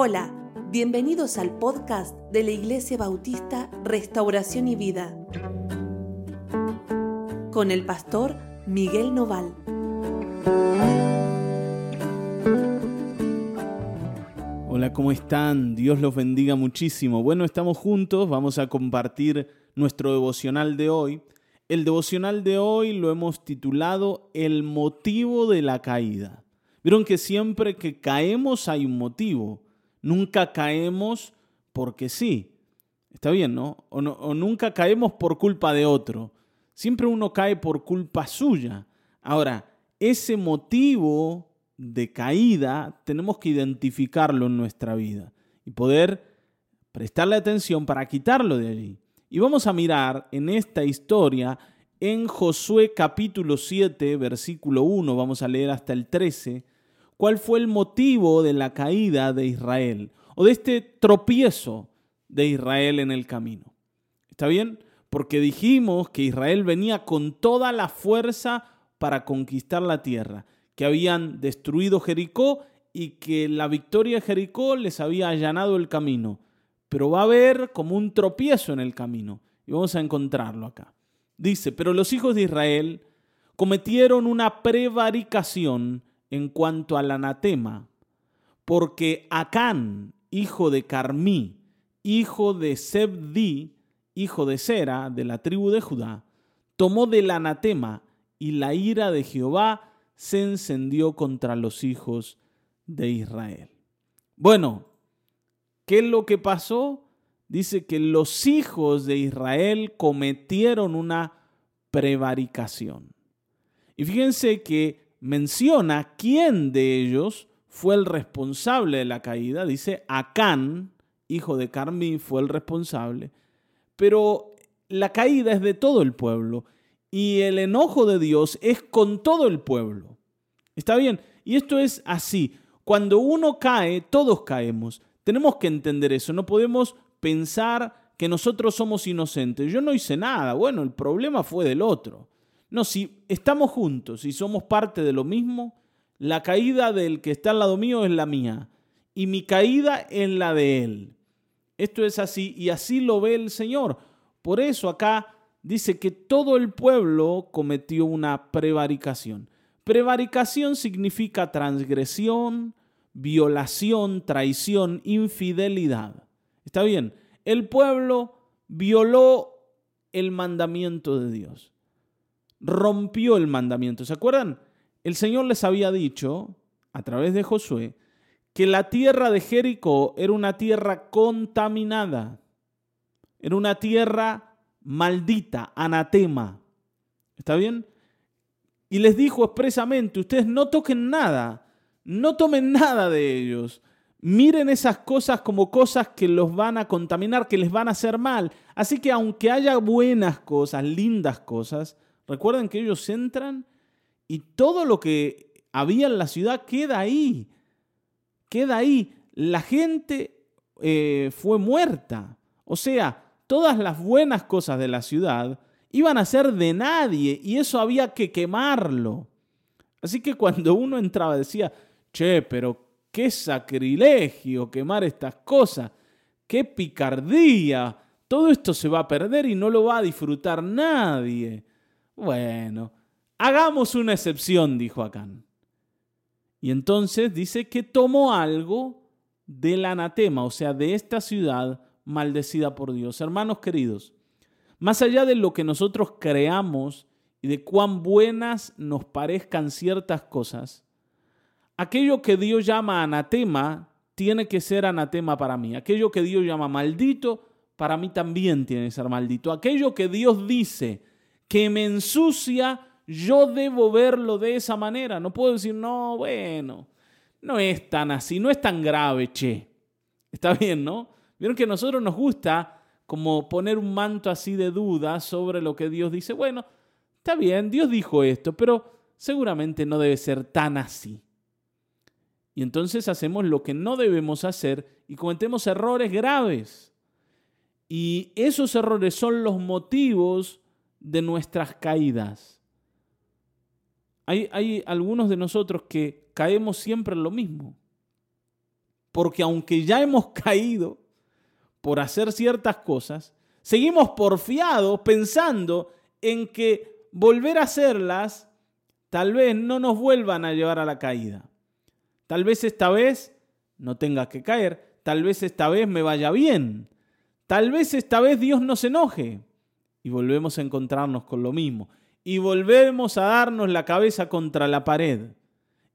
Hola, bienvenidos al podcast de la Iglesia Bautista Restauración y Vida con el pastor Miguel Noval. Hola, ¿cómo están? Dios los bendiga muchísimo. Bueno, estamos juntos, vamos a compartir nuestro devocional de hoy. El devocional de hoy lo hemos titulado El motivo de la caída. Vieron que siempre que caemos hay un motivo. Nunca caemos porque sí. Está bien, ¿no? O, nunca caemos por culpa de otro. Siempre uno cae por culpa suya. Ahora, ese motivo de caída tenemos que identificarlo en nuestra vida y poder prestarle atención para quitarlo de allí. Y vamos a mirar en esta historia en Josué capítulo 7, versículo 1, vamos a leer hasta el 13, cuál fue el motivo de la caída de Israel o de este tropiezo de Israel en el camino. ¿Está bien? Porque dijimos que Israel venía con toda la fuerza para conquistar la tierra, que habían destruido Jericó y que la victoria de Jericó les había allanado el camino. Pero va a haber como un tropiezo en el camino y vamos a encontrarlo acá. Dice, pero los hijos de Israel cometieron una prevaricación en cuanto al anatema, porque Acán, hijo de Carmí, hijo de Sebdi, hijo de Sera, de la tribu de Judá, tomó del anatema y la ira de Jehová se encendió contra los hijos de Israel. Bueno, ¿qué es lo que pasó? Dice que los hijos de Israel cometieron una prevaricación. Y fíjense que menciona quién de ellos fue el responsable de la caída. Dice Acán, hijo de Carmí, fue el responsable. Pero la caída es de todo el pueblo y el enojo de Dios es con todo el pueblo. ¿Está bien? Y esto es así. Cuando uno cae, todos caemos. Tenemos que entender eso. No podemos pensar que nosotros somos inocentes. Yo no hice nada. Bueno, el problema fue del otro. No, si estamos juntos y somos parte de lo mismo, la caída del que está al lado mío es la mía y mi caída es la de él. Esto es así y así lo ve el Señor. Por eso acá dice que todo el pueblo cometió una prevaricación. Prevaricación significa transgresión, violación, traición, infidelidad. ¿Está bien? El pueblo violó el mandamiento de Dios rompió el mandamiento. ¿Se acuerdan? El Señor les había dicho, a través de Josué, que la tierra de Jericó era una tierra contaminada, era una tierra maldita, anatema. ¿Está bien? Y les dijo expresamente, ustedes no toquen nada, no tomen nada de ellos. Miren esas cosas como cosas que los van a contaminar, que les van a hacer mal. Así que aunque haya buenas cosas, lindas cosas, Recuerden que ellos entran y todo lo que había en la ciudad queda ahí. Queda ahí. La gente eh, fue muerta. O sea, todas las buenas cosas de la ciudad iban a ser de nadie y eso había que quemarlo. Así que cuando uno entraba decía, che, pero qué sacrilegio quemar estas cosas, qué picardía, todo esto se va a perder y no lo va a disfrutar nadie. Bueno, hagamos una excepción, dijo Acán. Y entonces dice que tomó algo del anatema, o sea, de esta ciudad maldecida por Dios. Hermanos queridos, más allá de lo que nosotros creamos y de cuán buenas nos parezcan ciertas cosas, aquello que Dios llama anatema tiene que ser anatema para mí. Aquello que Dios llama maldito, para mí también tiene que ser maldito. Aquello que Dios dice que me ensucia, yo debo verlo de esa manera. No puedo decir, no, bueno, no es tan así, no es tan grave, che. Está bien, ¿no? Vieron que a nosotros nos gusta como poner un manto así de duda sobre lo que Dios dice. Bueno, está bien, Dios dijo esto, pero seguramente no debe ser tan así. Y entonces hacemos lo que no debemos hacer y cometemos errores graves. Y esos errores son los motivos de nuestras caídas. Hay, hay algunos de nosotros que caemos siempre en lo mismo. porque aunque ya hemos caído por hacer ciertas cosas, seguimos porfiados pensando en que volver a hacerlas tal vez no nos vuelvan a llevar a la caída. Tal vez esta vez no tenga que caer, tal vez esta vez me vaya bien, tal vez esta vez Dios no se enoje y volvemos a encontrarnos con lo mismo y volvemos a darnos la cabeza contra la pared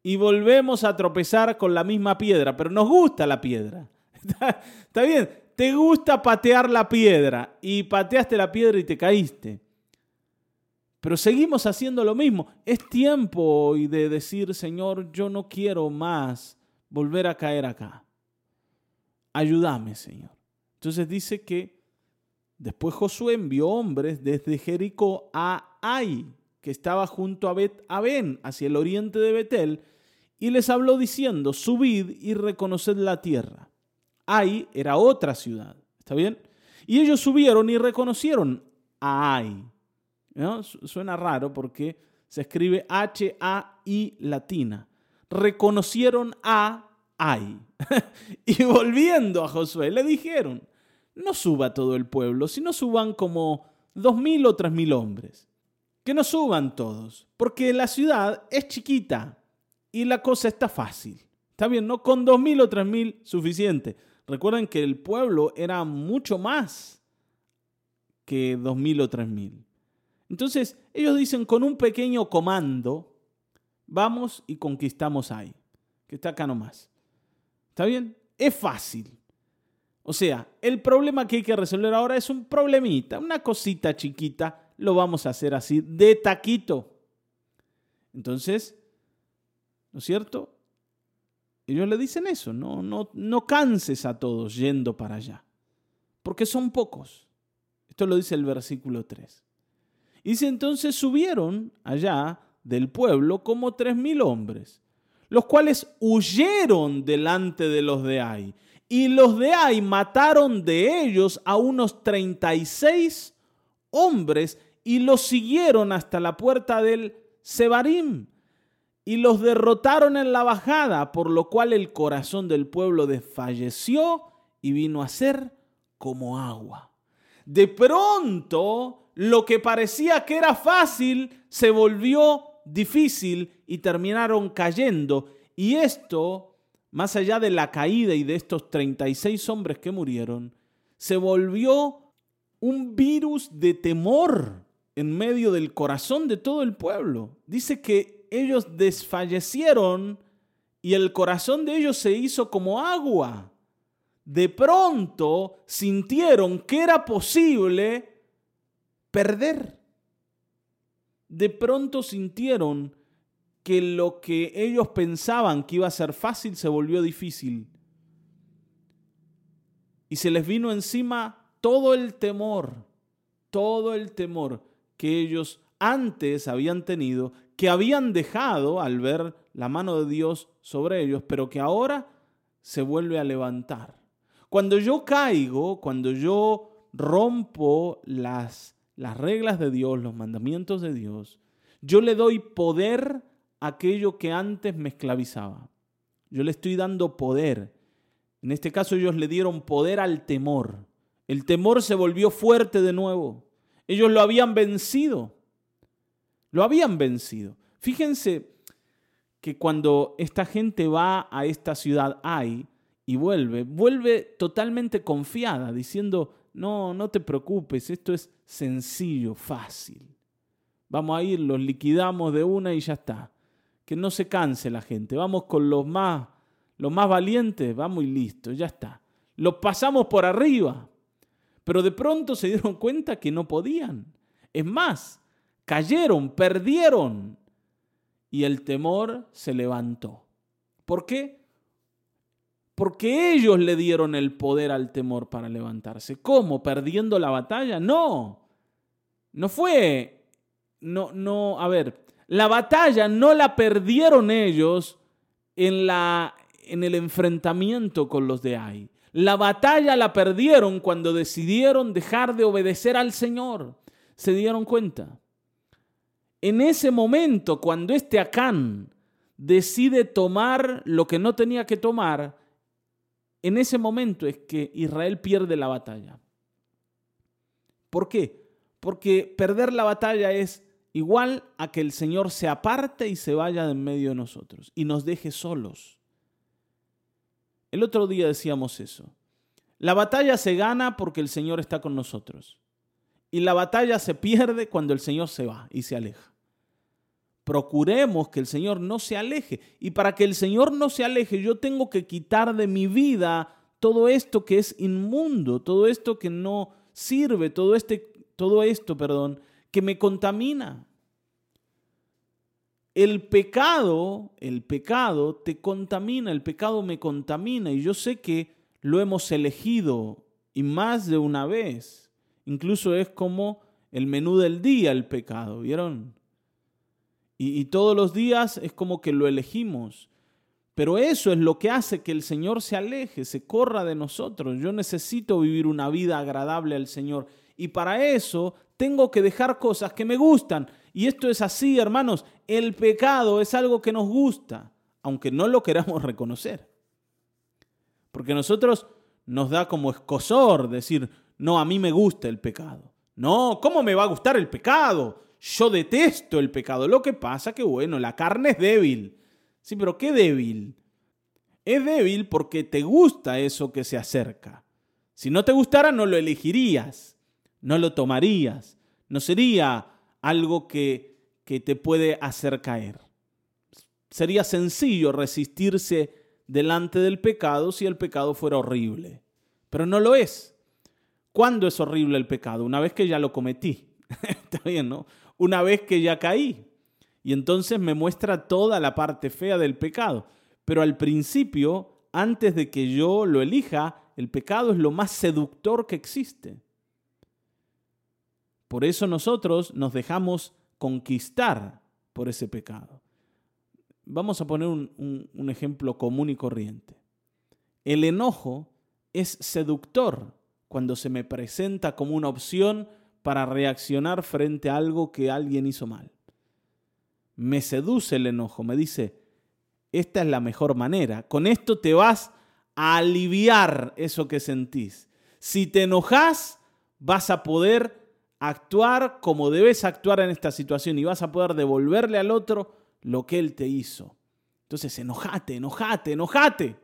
y volvemos a tropezar con la misma piedra, pero nos gusta la piedra. Está, bien, te gusta patear la piedra y pateaste la piedra y te caíste. Pero seguimos haciendo lo mismo. Es tiempo hoy de decir, Señor, yo no quiero más volver a caer acá. Ayúdame, Señor. Entonces dice que después Josué envió hombres desde Jericó a Ai, que estaba junto a Bet Aben, hacia el oriente de Betel, y les habló diciendo, subid y reconoced la tierra. Ai era otra ciudad, ¿está bien? Y ellos subieron y reconocieron a Ai. Suena raro porque se escribe H-A-I latina. Reconocieron a Ai. y volviendo a Josué, le dijeron, no suba todo el pueblo, sino suban como dos mil o tres mil hombres. Que no suban todos, porque la ciudad es chiquita y la cosa está fácil. Está bien, ¿no? Con 2.000 o 3.000 suficiente. Recuerden que el pueblo era mucho más que 2.000 o 3.000. Entonces, ellos dicen, con un pequeño comando, vamos y conquistamos ahí, que está acá nomás. ¿Está bien? Es fácil. O sea, el problema que hay que resolver ahora es un problemita, una cosita chiquita, lo vamos a hacer así, de taquito. Entonces, ¿No es cierto? Ellos le dicen eso, no, no, no canses a todos yendo para allá, porque son pocos. Esto lo dice el versículo 3. Y dice entonces subieron allá del pueblo como tres mil hombres, los cuales huyeron delante de los de Ai. Y los de Ai mataron de ellos a unos 36 hombres y los siguieron hasta la puerta del Sebarim y los derrotaron en la bajada, por lo cual el corazón del pueblo desfalleció y vino a ser como agua. De pronto, lo que parecía que era fácil se volvió difícil y terminaron cayendo. Y esto, más allá de la caída y de estos 36 hombres que murieron, se volvió un virus de temor en medio del corazón de todo el pueblo. Dice que ellos desfallecieron y el corazón de ellos se hizo como agua. De pronto sintieron que era posible perder. De pronto sintieron que lo que ellos pensaban que iba a ser fácil se volvió difícil. Y se les vino encima todo el temor, todo el temor que ellos antes habían tenido que habían dejado al ver la mano de Dios sobre ellos, pero que ahora se vuelve a levantar. Cuando yo caigo, cuando yo rompo las, las reglas de Dios, los mandamientos de Dios, yo le doy poder aquello que antes me esclavizaba. Yo le estoy dando poder. En este caso ellos le dieron poder al temor. El temor se volvió fuerte de nuevo. Ellos lo habían vencido. Lo habían vencido. Fíjense que cuando esta gente va a esta ciudad Ai y vuelve, vuelve totalmente confiada, diciendo, no, no te preocupes, esto es sencillo, fácil. Vamos a ir, los liquidamos de una y ya está. Que no se canse la gente. Vamos con los más, los más valientes, vamos y listo, ya está. Los pasamos por arriba. Pero de pronto se dieron cuenta que no podían. Es más, cayeron, perdieron. Y el temor se levantó. ¿Por qué? Porque ellos le dieron el poder al temor para levantarse. ¿Cómo? ¿Perdiendo la batalla? No. No fue. No, no, a ver. La batalla no la perdieron ellos en, la, en el enfrentamiento con los de Ai. La batalla la perdieron cuando decidieron dejar de obedecer al Señor. ¿Se dieron cuenta? en ese momento, cuando este Acán decide tomar lo que no tenía que tomar, en ese momento es que Israel pierde la batalla. ¿Por qué? Porque perder la batalla es igual a que el Señor se aparte y se vaya de en medio de nosotros y nos deje solos. El otro día decíamos eso. La batalla se gana porque el Señor está con nosotros. Y la batalla se pierde cuando el Señor se va y se aleja. Procuremos que el Señor no se aleje. Y para que el Señor no se aleje, yo tengo que quitar de mi vida todo esto que es inmundo, todo esto que no sirve, todo, este, todo esto, perdón, que me contamina. El pecado, el pecado te contamina, el pecado me contamina y yo sé que lo hemos elegido y más de una vez. Incluso es como el menú del día el pecado, ¿vieron? Y, todos los días es como que lo elegimos. Pero eso es lo que hace que el Señor se aleje, se corra de nosotros. Yo necesito vivir una vida agradable al Señor. Y para eso tengo que dejar cosas que me gustan. Y esto es así, hermanos. El pecado es algo que nos gusta, aunque no lo queramos reconocer. Porque nosotros nos da como escosor decir, no, a mí me gusta el pecado. No, ¿cómo me va a gustar el pecado? Yo detesto el pecado. Lo que pasa que, bueno, la carne es débil. Sí, pero ¿qué débil? Es débil porque te gusta eso que se acerca. Si no te gustara, no lo elegirías, no lo tomarías. No sería algo que, que te puede hacer caer. Sería sencillo resistirse delante del pecado si el pecado fuera horrible. Pero no lo es. ¿Cuándo es horrible el pecado? Una vez que ya lo cometí. Está bien, ¿no? una vez que ya caí. Y entonces me muestra toda la parte fea del pecado. Pero al principio, antes de que yo lo elija, el pecado es lo más seductor que existe. Por eso nosotros nos dejamos conquistar por ese pecado. Vamos a poner un, ejemplo común y corriente. El enojo es seductor cuando se me presenta como una opción para reaccionar frente a algo que alguien hizo mal. Me seduce el enojo, me dice, esta es la mejor manera, con esto te vas a aliviar eso que sentís. Si te enojas, vas a poder actuar como debes actuar en esta situación y vas a poder devolverle al otro lo que él te hizo. Entonces, enojate, enojate, enojate.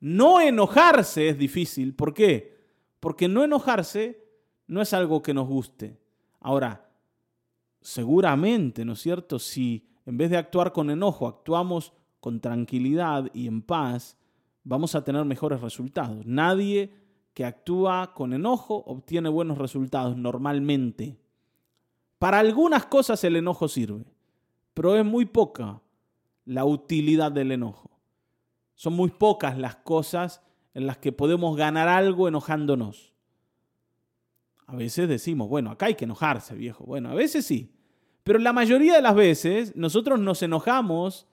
No enojarse es difícil. ¿Por qué? Porque no enojarse no es algo que nos guste. Ahora, seguramente, ¿no es cierto? Si en vez de actuar con enojo, actuamos con tranquilidad y en paz, vamos a tener mejores resultados. Nadie que actúa con enojo obtiene buenos resultados normalmente. Para algunas cosas el enojo sirve, pero es muy poca la utilidad del enojo. Son muy pocas las cosas en las que podemos ganar algo enojándonos. A veces decimos, bueno, acá hay que enojarse, viejo. Bueno, a veces sí. Pero la mayoría de las veces nosotros nos enojamos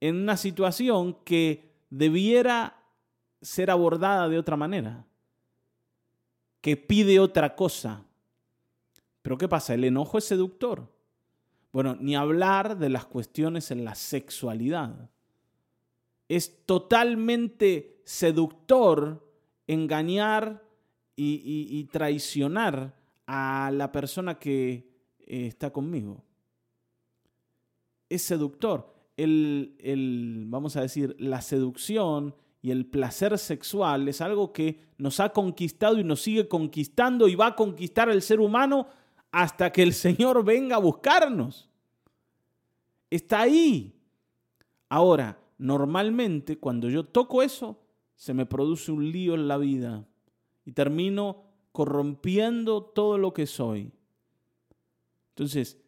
en una situación que debiera ser abordada de otra manera, que pide otra cosa. Pero ¿qué pasa? El enojo es seductor. Bueno, ni hablar de las cuestiones en la sexualidad. Es totalmente seductor engañar y, traicionar a la persona que eh, está conmigo. Es seductor. El, vamos a decir, la seducción y el placer sexual es algo que nos ha conquistado y nos sigue conquistando y va a conquistar al ser humano hasta que el Señor venga a buscarnos. Está ahí. Ahora, normalmente cuando yo toco eso, se me produce un lío en la vida y termino corrompiendo todo lo que soy. Entonces,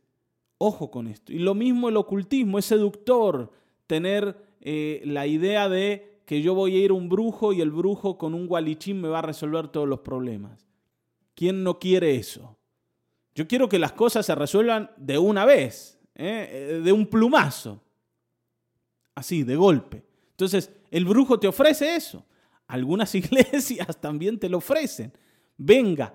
ojo con esto. Y lo mismo el ocultismo, es seductor tener eh, la idea de que yo voy a ir a un brujo y el brujo con un gualichín me va a resolver todos los problemas. ¿Quién no quiere eso? Yo quiero que las cosas se resuelvan de una vez, ¿eh? de un plumazo, así, de golpe. Entonces, el brujo te ofrece eso. Algunas iglesias también te lo ofrecen. Venga,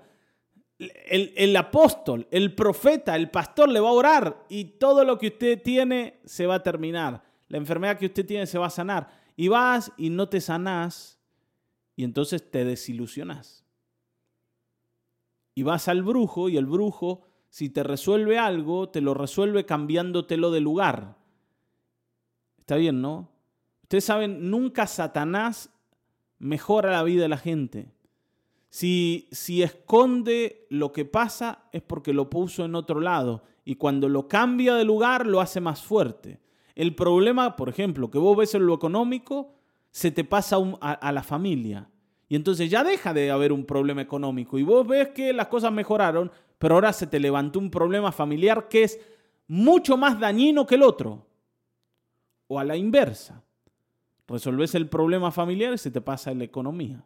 el, apóstol, el profeta, el pastor le va a orar y todo lo que usted tiene se va a terminar. La enfermedad que usted tiene se va a sanar. Y vas y no te sanás y entonces te desilusionas. Y vas al brujo y el brujo, si te resuelve algo, te lo resuelve cambiándotelo de lugar. Está bien, ¿no? Ustedes saben, nunca Satanás mejora la vida de la gente. Si, si esconde lo que pasa es porque lo puso en otro lado y cuando lo cambia de lugar lo hace más fuerte. El problema, por ejemplo, que vos ves en lo económico, se te pasa a, la familia. Y entonces ya deja de haber un problema económico y vos ves que las cosas mejoraron, pero ahora se te levantó un problema familiar que es mucho más dañino que el otro. O a la inversa. Resolves el problema familiar y se te pasa la economía.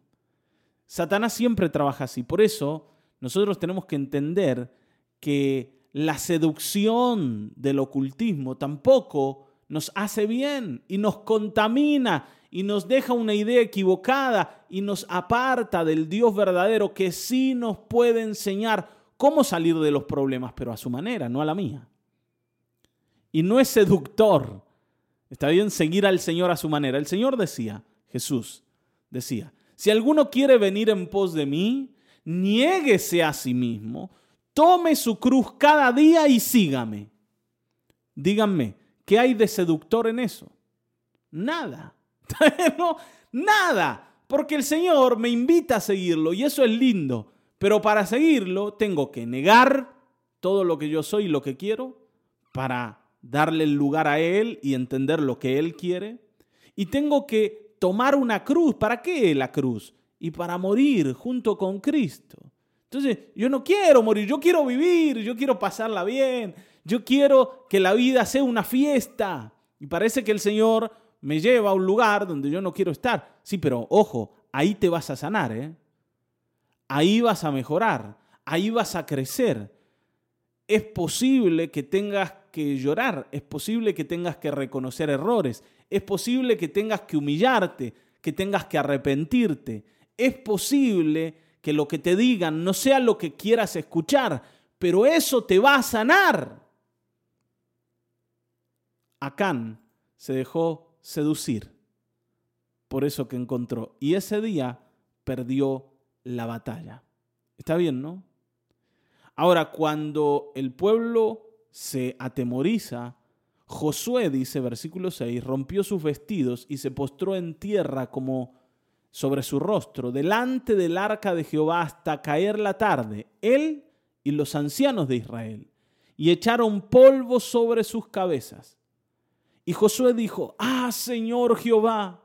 Satanás siempre trabaja así. Por eso nosotros tenemos que entender que la seducción del ocultismo tampoco nos hace bien y nos contamina y nos deja una idea equivocada y nos aparta del Dios verdadero que sí nos puede enseñar cómo salir de los problemas, pero a su manera, no a la mía. Y no es seductor. Está bien seguir al Señor a su manera. El Señor decía, Jesús decía, si alguno quiere venir en pos de mí, niéguese a sí mismo, tome su cruz cada día y sígame. Díganme, ¿qué hay de seductor en eso? Nada. no, nada. Porque el Señor me invita a seguirlo y eso es lindo. Pero para seguirlo tengo que negar todo lo que yo soy y lo que quiero para darle el lugar a Él y entender lo que Él quiere. Y tengo que tomar una cruz. ¿Para qué la cruz? Y para morir junto con Cristo. Entonces, yo no quiero morir, yo quiero vivir, yo quiero pasarla bien, yo quiero que la vida sea una fiesta. Y parece que el Señor me lleva a un lugar donde yo no quiero estar. Sí, pero ojo, ahí te vas a sanar, ¿eh? Ahí vas a mejorar, ahí vas a crecer. Es posible que tengas que llorar, es posible que tengas que reconocer errores, es posible que tengas que humillarte, que tengas que arrepentirte, es posible que lo que te digan no sea lo que quieras escuchar, pero eso te va a sanar. Acán se dejó seducir por eso que encontró y ese día perdió la batalla. Está bien, ¿no? Ahora, cuando el pueblo se atemoriza, Josué, dice versículo 6, rompió sus vestidos y se postró en tierra como sobre su rostro, delante del arca de Jehová hasta caer la tarde, él y los ancianos de Israel, y echaron polvo sobre sus cabezas. Y Josué dijo, ah, Señor Jehová,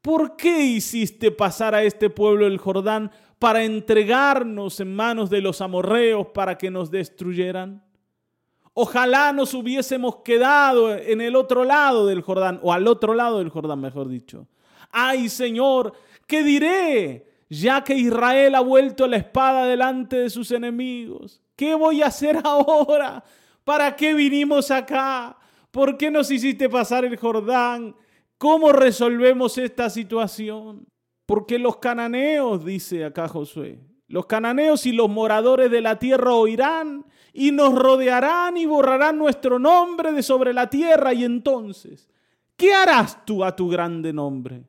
¿por qué hiciste pasar a este pueblo el Jordán para entregarnos en manos de los amorreos para que nos destruyeran? Ojalá nos hubiésemos quedado en el otro lado del Jordán, o al otro lado del Jordán, mejor dicho. Ay, Señor, ¿qué diré? Ya que Israel ha vuelto la espada delante de sus enemigos. ¿Qué voy a hacer ahora? ¿Para qué vinimos acá? ¿Por qué nos hiciste pasar el Jordán? ¿Cómo resolvemos esta situación? Porque los cananeos, dice acá Josué, los cananeos y los moradores de la tierra oirán y nos rodearán y borrarán nuestro nombre de sobre la tierra. Y entonces, ¿qué harás tú a tu grande nombre?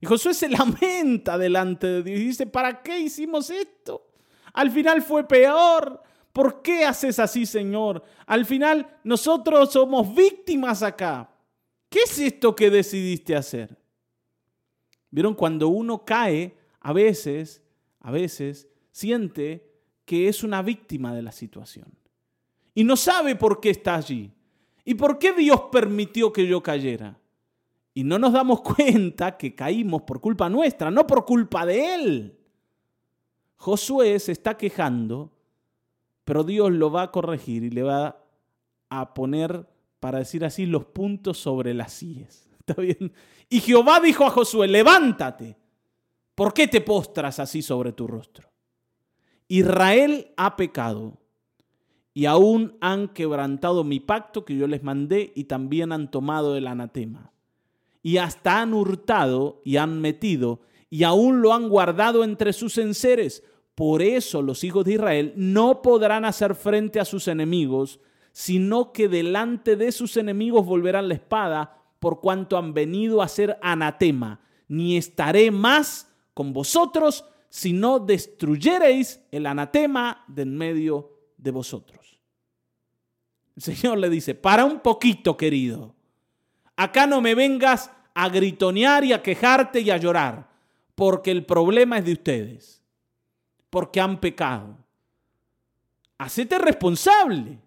Y Josué se lamenta delante de Dios y dice, ¿para qué hicimos esto? Al final fue peor. ¿Por qué haces así, Señor? Al final nosotros somos víctimas acá. ¿Qué es esto que decidiste hacer? Vieron, cuando uno cae, a veces, a veces, siente que es una víctima de la situación. Y no sabe por qué está allí. ¿Y por qué Dios permitió que yo cayera? Y no nos damos cuenta que caímos por culpa nuestra, no por culpa de Él. Josué se está quejando, pero Dios lo va a corregir y le va a poner, para decir así, los puntos sobre las sillas. ¿Está bien? Y Jehová dijo a Josué, levántate. ¿Por qué te postras así sobre tu rostro? Israel ha pecado y aún han quebrantado mi pacto que yo les mandé y también han tomado el anatema. Y hasta han hurtado y han metido y aún lo han guardado entre sus enseres. Por eso los hijos de Israel no podrán hacer frente a sus enemigos, sino que delante de sus enemigos volverán la espada por cuanto han venido a ser anatema, ni estaré más con vosotros si no destruyereis el anatema de en medio de vosotros. El Señor le dice, para un poquito, querido. Acá no me vengas a gritonear y a quejarte y a llorar, porque el problema es de ustedes, porque han pecado. Hacete responsable.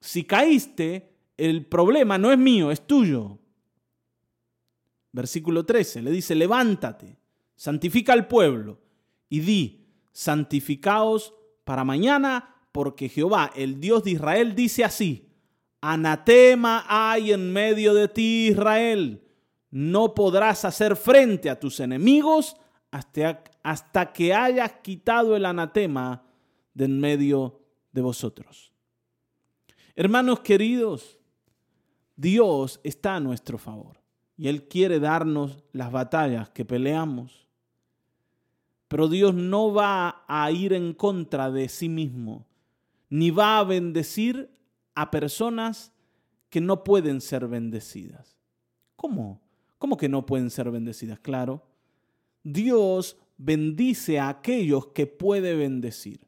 Si caíste, el problema no es mío, es tuyo. Versículo 13 le dice, levántate, santifica al pueblo y di, santificaos para mañana, porque Jehová, el Dios de Israel, dice así, anatema hay en medio de ti, Israel, no podrás hacer frente a tus enemigos hasta, hasta que hayas quitado el anatema de en medio de vosotros. Hermanos queridos, Dios está a nuestro favor y Él quiere darnos las batallas que peleamos. Pero Dios no va a ir en contra de sí mismo, ni va a bendecir a personas que no pueden ser bendecidas. ¿Cómo? ¿Cómo que no pueden ser bendecidas? Claro, Dios bendice a aquellos que puede bendecir.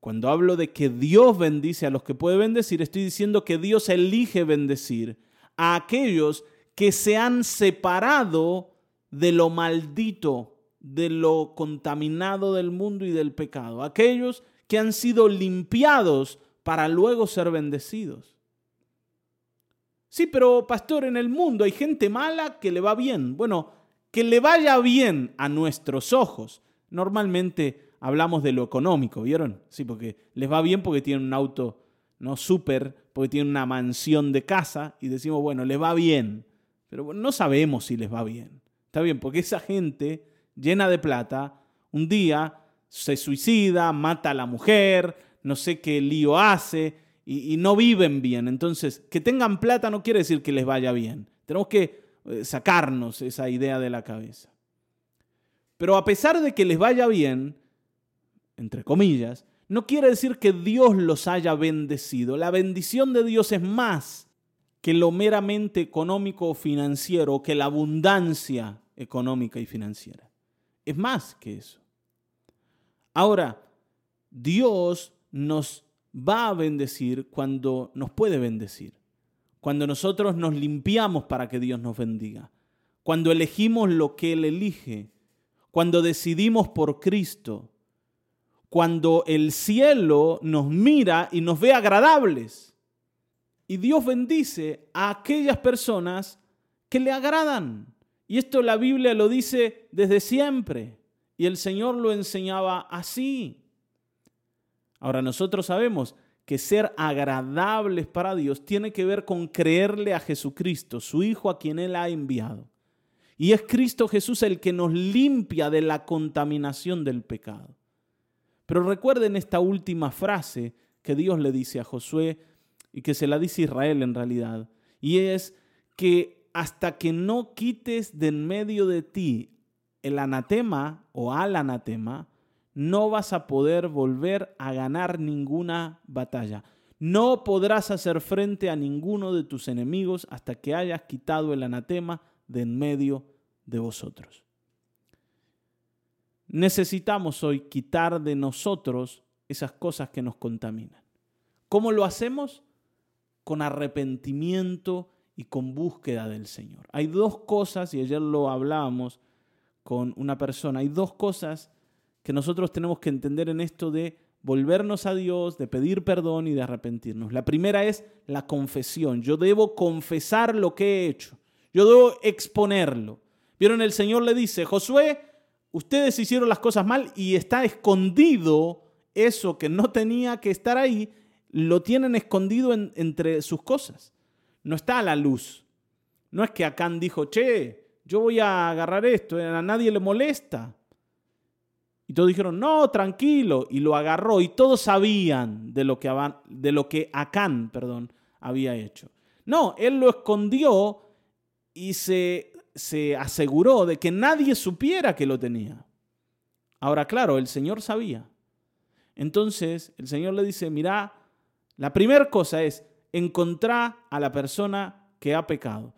Cuando hablo de que Dios bendice a los que puede bendecir, estoy diciendo que Dios elige bendecir a aquellos que se han separado de lo maldito, de lo contaminado del mundo y del pecado. Aquellos que han sido limpiados para luego ser bendecidos. Sí, pero pastor, en el mundo hay gente mala que le va bien. Bueno, que le vaya bien a nuestros ojos. Normalmente hablamos de lo económico, ¿vieron? Sí, porque les va bien porque tienen un auto no súper, porque tienen una mansión de casa y decimos, bueno, les va bien, pero no sabemos si les va bien. Está bien, porque esa gente llena de plata, un día se suicida, mata a la mujer, no sé qué lío hace y, y no viven bien. Entonces, que tengan plata no quiere decir que les vaya bien. Tenemos que sacarnos esa idea de la cabeza. Pero a pesar de que les vaya bien, entre comillas, no quiere decir que Dios los haya bendecido. La bendición de Dios es más que lo meramente económico o financiero, que la abundancia económica y financiera. Es más que eso. Ahora, Dios nos va a bendecir cuando nos puede bendecir, cuando nosotros nos limpiamos para que Dios nos bendiga, cuando elegimos lo que Él elige, cuando decidimos por Cristo, cuando el cielo nos mira y nos ve agradables. Y Dios bendice a aquellas personas que le agradan. Y esto la Biblia lo dice desde siempre. Y el Señor lo enseñaba así. Ahora nosotros sabemos que ser agradables para Dios tiene que ver con creerle a Jesucristo, su Hijo a quien Él ha enviado. Y es Cristo Jesús el que nos limpia de la contaminación del pecado. Pero recuerden esta última frase que Dios le dice a Josué y que se la dice Israel en realidad. Y es que hasta que no quites de en medio de ti el anatema o al anatema, no vas a poder volver a ganar ninguna batalla. No podrás hacer frente a ninguno de tus enemigos hasta que hayas quitado el anatema de en medio de vosotros. Necesitamos hoy quitar de nosotros esas cosas que nos contaminan. ¿Cómo lo hacemos? Con arrepentimiento y con búsqueda del Señor. Hay dos cosas, y ayer lo hablábamos con una persona, hay dos cosas que nosotros tenemos que entender en esto de volvernos a Dios, de pedir perdón y de arrepentirnos. La primera es la confesión. Yo debo confesar lo que he hecho. Yo debo exponerlo. Vieron, el Señor le dice, Josué, ustedes hicieron las cosas mal y está escondido eso que no tenía que estar ahí, lo tienen escondido entre sus cosas. No está a la luz. No es que Acán dijo, che, yo voy a agarrar esto, a nadie le molesta. Y todos dijeron, no, tranquilo. Y lo agarró y todos sabían de lo que, de lo que Acán perdón, había hecho. No, él lo escondió y se se aseguró de que nadie supiera que lo tenía. Ahora, claro, el Señor sabía. Entonces, el Señor le dice, mira, la primera cosa es encontrar a la persona que ha pecado.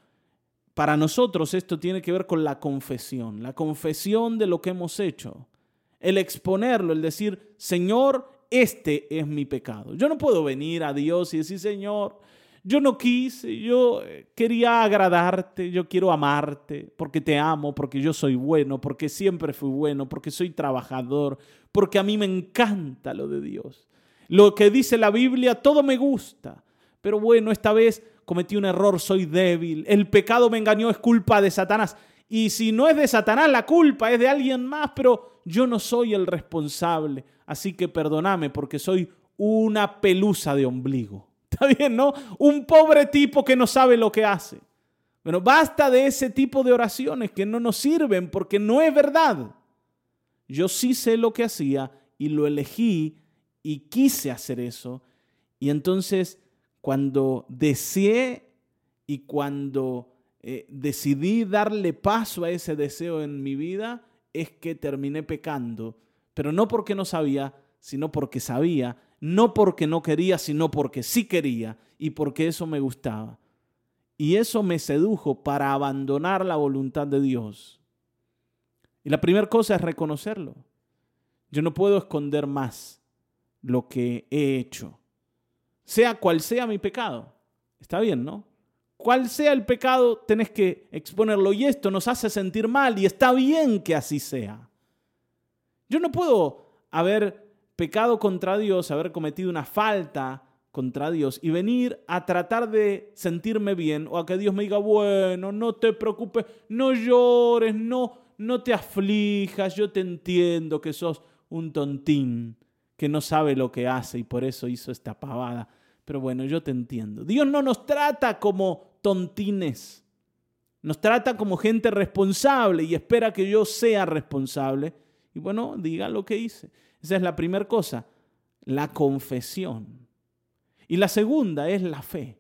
para nosotros esto tiene que ver con la confesión, la confesión de lo que hemos hecho, el exponerlo, el decir, Señor, este es mi pecado. Yo no puedo venir a Dios y decir, Señor, yo no quise, yo eh, quería agradarte, yo quiero amarte, porque te amo, porque yo soy bueno, porque siempre fui bueno, porque soy trabajador, porque a mí me encanta lo de Dios. Lo que dice la Biblia, todo me gusta. Pero bueno, esta vez cometí un error, soy débil, el pecado me engañó, es culpa de Satanás. Y si no es de Satanás, la culpa es de alguien más, pero yo no soy el responsable. Así que perdóname porque soy una pelusa de ombligo. ¿Está bien, no? Un pobre tipo que no sabe lo que hace. Bueno, basta de ese tipo de oraciones que no nos sirven porque no es verdad. Yo sí sé lo que hacía y lo elegí y quise hacer eso. Y entonces, cuando deseé y cuando eh, decidí darle paso a ese deseo en mi vida, es que terminé pecando. Pero no porque no sabía, sino porque sabía no porque no quería, sino porque sí quería y porque eso me gustaba. Y eso me sedujo para abandonar la voluntad de Dios. Y la primera cosa es reconocerlo. Yo no puedo esconder más lo que he hecho, sea cual sea mi pecado. Está bien, ¿no? Cual sea el pecado, tenés que exponerlo y esto nos hace sentir mal y está bien que así sea. Yo no puedo haber pecado contra Dios, haber cometido una falta contra Dios y venir a tratar de sentirme bien o a que Dios me diga, bueno, no te preocupes, no llores, no, no te aflijas, yo te entiendo que sos un tontín que no sabe lo que hace y por eso hizo esta pavada. Pero bueno, yo te entiendo. Dios no nos trata como tontines. Nos trata como gente responsable y espera que yo sea responsable. Y bueno, diga lo que hice. Esa es la primera cosa, la confesión. Y la segunda es la fe.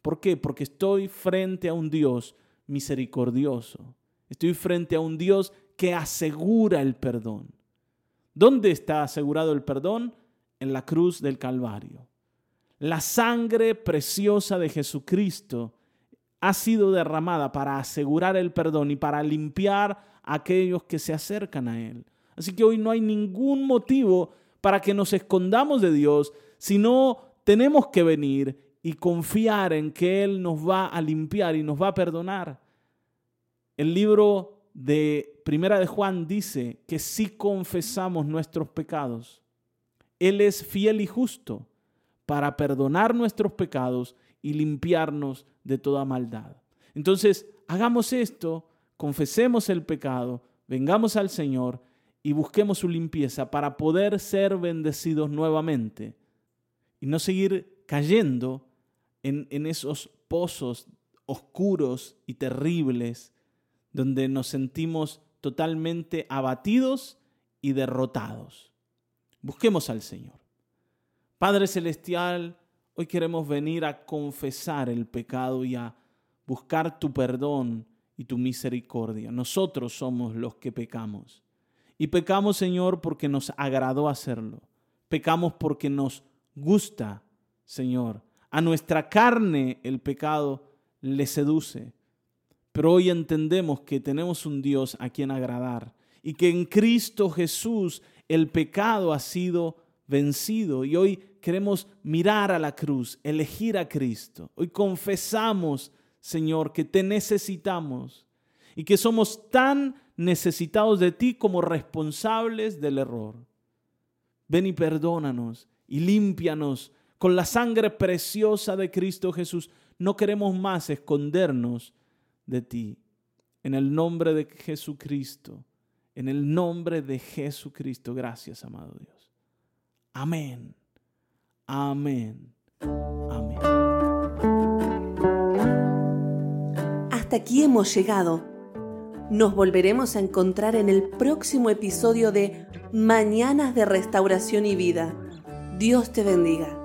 ¿Por qué? Porque estoy frente a un Dios misericordioso. Estoy frente a un Dios que asegura el perdón. ¿Dónde está asegurado el perdón? En la cruz del Calvario. La sangre preciosa de Jesucristo ha sido derramada para asegurar el perdón y para limpiar a aquellos que se acercan a Él. Así que hoy no hay ningún motivo para que nos escondamos de Dios, sino tenemos que venir y confiar en que Él nos va a limpiar y nos va a perdonar. El libro de Primera de Juan dice que si confesamos nuestros pecados, Él es fiel y justo para perdonar nuestros pecados y limpiarnos de toda maldad. Entonces, hagamos esto, confesemos el pecado, vengamos al Señor y busquemos su limpieza para poder ser bendecidos nuevamente y no seguir cayendo en, esos pozos oscuros y terribles donde nos sentimos totalmente abatidos y derrotados. Busquemos al Señor. Padre Celestial, hoy queremos venir a confesar el pecado y a buscar tu perdón y tu misericordia. Nosotros somos los que pecamos. Y pecamos, Señor, porque nos agradó hacerlo. Pecamos porque nos gusta, Señor. A nuestra carne el pecado le seduce. Pero hoy entendemos que tenemos un Dios a quien agradar y que en Cristo Jesús el pecado ha sido vencido. Y hoy queremos mirar a la cruz, elegir a Cristo. Hoy confesamos, Señor, que te necesitamos y que somos tan necesitados de ti como responsables del error. Ven y perdónanos y límpianos con la sangre preciosa de Cristo Jesús. No queremos más escondernos de ti. En el nombre de Jesucristo, en el nombre de Jesucristo. Gracias, amado Dios. Amén. Amén. Amén. Hasta aquí hemos llegado nos volveremos a encontrar en el próximo episodio de Mañanas de Restauración y Vida. Dios te bendiga.